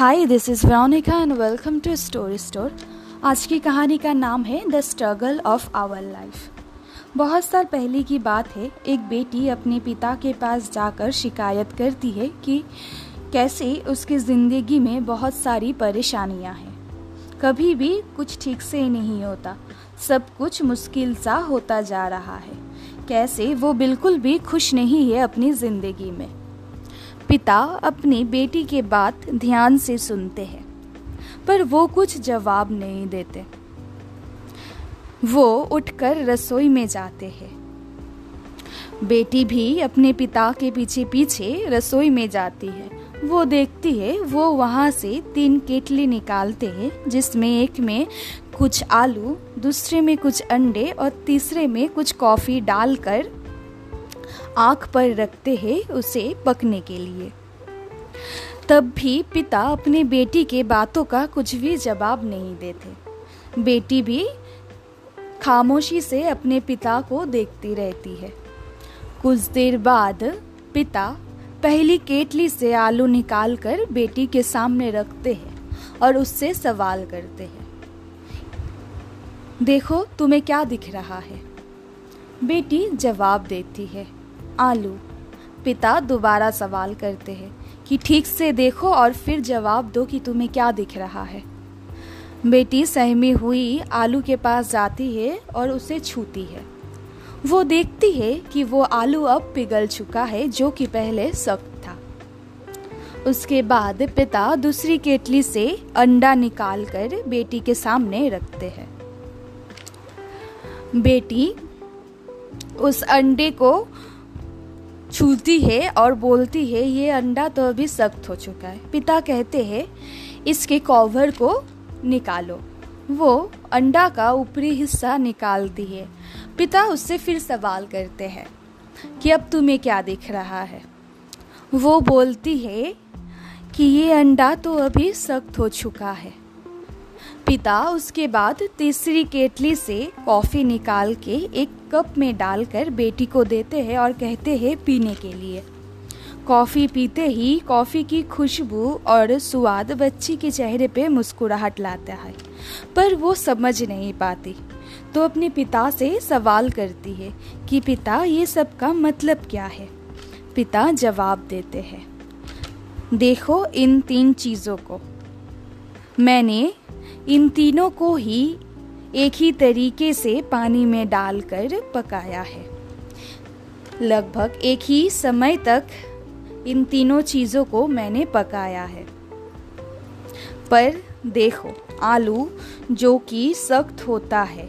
Hi this is Veronica and welcome to story store आज की कहानी का नाम है the struggle of our life बहुत साल पहले की बात है, एक बेटी अपने पिता के पास जाकर शिकायत करती है कि कैसे उसकी ज़िंदगी में बहुत सारी परेशानियाँ हैं। कभी भी कुछ ठीक से नहीं होता, सब कुछ मुश्किल सा होता जा रहा है। कैसे वो बिल्कुल भी खुश नहीं है अपनी ज़िंदगी में। पिता अपनी बेटी के बात ध्यान से सुनते हैं, पर वो कुछ जवाब नहीं देते। वो उठकर रसोई में जाते हैं। बेटी भी अपने पिता के पीछे पीछे रसोई में जाती है। वो देखती है, वो वहाँ से तीन केटली निकालते हैं, जिसमें एक में कुछ आलू, दूसरे में कुछ अंडे और तीसरे में कुछ कॉफ़ी डालकर आँख पर रखते हैं उसे पकने के लिए। तब भी पिता अपने बेटी के बातों का कुछ भी जवाब नहीं देते। बेटी भी खामोशी से अपने पिता को देखती रहती है। कुछ देर बाद पिता पहली केटली से आलू निकालकर बेटी के सामने रखते हैं और उससे सवाल करते हैं। देखो, तुम्हें क्या दिख रहा है? बेटी जवाब देती है आलू। पिता दोबारा सवाल करते हैं कि ठीक से देखो और फिर जवाब दो कि तुम्हें क्या दिख रहा है। बेटी सहमी हुई आलू के पास जाती है और उसे छूती है। वो देखती है कि वो आलू अब पिघल चुका है जो कि पहले सख्त था। उसके बाद पिता दूसरी केटली से अंडा निकालकर बेटी के सामने रखते हैं। बेटी उस अंडे को छूती है और बोलती है, ये अंडा तो अभी सख्त हो चुका है। पिता कहते हैं, इसके कवर को निकालो। वो अंडा का ऊपरी हिस्सा निकालती है। पिता उससे फिर सवाल करते हैं कि, अब तुम्हें क्या दिख रहा है? वो बोलती है कि, ये अंडा तो अभी सख्त हो चुका है। पिता उसके बाद तीसरी केटली से कॉफ़ी निकाल के एक कप में डालकर बेटी को देते हैं और कहते हैं पीने के लिए। कॉफ़ी पीते ही कॉफ़ी की खुशबू और स्वाद बच्ची के चेहरे पे मुस्कुराहट लाता है, पर वो समझ नहीं पाती। तो अपने पिता से सवाल करती है कि, पिता, ये सब का मतलब क्या है? पिता जवाब देते हैं, देखो इन तीन चीज़ों को। मैंने इन तीनों को ही एक ही तरीके से पानी में डालकर पकाया है। लगभग एक ही समय तक इन तीनों चीज़ों को मैंने पकाया है। पर देखो, आलू जो कि सख्त होता है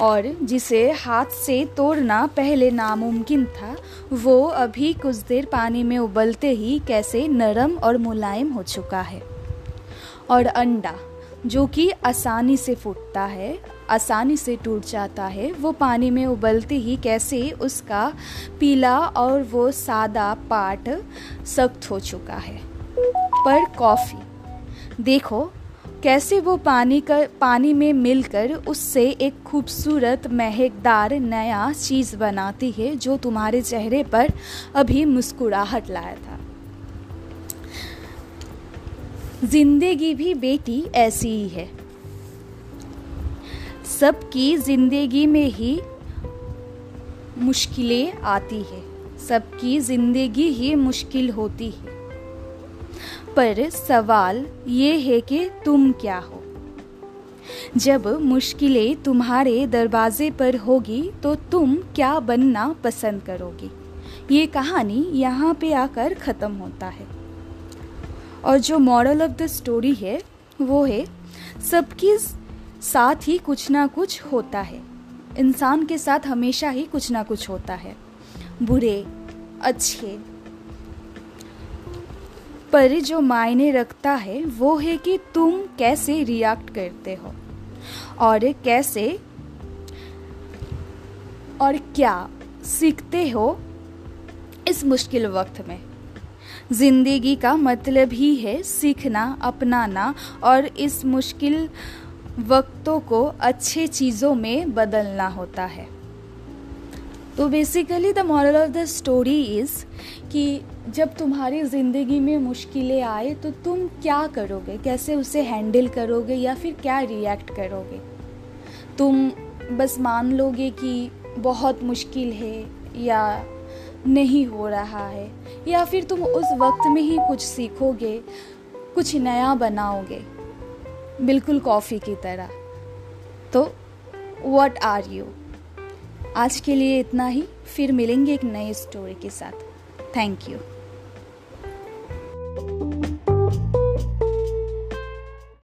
और जिसे हाथ से तोड़ना पहले नामुमकिन था, वो अभी कुछ देर पानी में उबलते ही कैसे नरम और मुलायम हो चुका है। और अंडा, जो कि आसानी से फूटता है, आसानी से टूट जाता है, वो पानी में उबलते ही कैसे उसका पीला और वो सादा पार्ट सख्त हो चुका है। पर कॉफ़ी, देखो कैसे वो पानी का, पानी में मिलकर उससे एक खूबसूरत महकदार नया चीज़ बनाती है, जो तुम्हारे चेहरे पर अभी मुस्कुराहट लाया था। ज़िंदगी भी बेटी ऐसी ही है। सबकी ज़िंदगी में ही मुश्किलें आती है। सबकी ज़िंदगी ही मुश्किल होती है। पर सवाल ये है कि तुम क्या हो? जब मुश्किलें तुम्हारे दरवाजे पर होगी तो तुम क्या बनना पसंद करोगे? ये कहानी यहाँ पे आकर ख़त्म होता है। और जो मॉरल ऑफ़ द स्टोरी है, वो है, सबके साथ ही कुछ ना कुछ होता है। इंसान के साथ हमेशा ही कुछ ना कुछ होता है। बुरे, अच्छे, पर जो मायने रखता है, वो है कि तुम कैसे रिएक्ट करते हो और कैसे और क्या सीखते हो इस मुश्किल वक्त में। ज़िंदगी का मतलब ही है सीखना, अपनाना और इस मुश्किल वक्तों को अच्छे चीज़ों में बदलना होता है। तो basically the moral of the story is कि जब तुम्हारी ज़िंदगी में मुश्किलें आए तो तुम क्या करोगे? कैसे उसे हैंडल करोगे या फिर क्या रिएक्ट करोगे? तुम बस मान लोगे कि बहुत मुश्किल है या नहीं हो रहा है। या फिर तुम उस वक्त में ही कुछ सीखोगे, कुछ नया बनाओगे। बिल्कुल कॉफ़ी की तरह। तो वट आर यू आज के लिए इतना ही। फिर मिलेंगे एक नई स्टोरी के साथ। Thank you